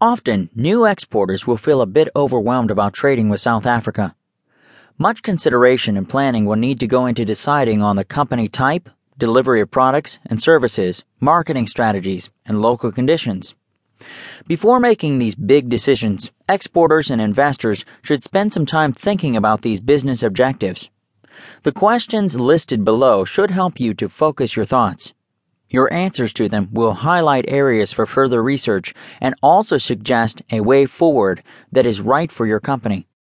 Often, new exporters will feel a bit overwhelmed about trading with South Africa. Much consideration and planning will need to go into deciding on the company type, delivery of products and services, marketing strategies, and local conditions. Before making these big decisions, exporters and investors should spend some time thinking about these business objectives. The questions listed below should help you to focus your thoughts. Your answers to them will highlight areas for further research and also suggest a way forward that is right for your company.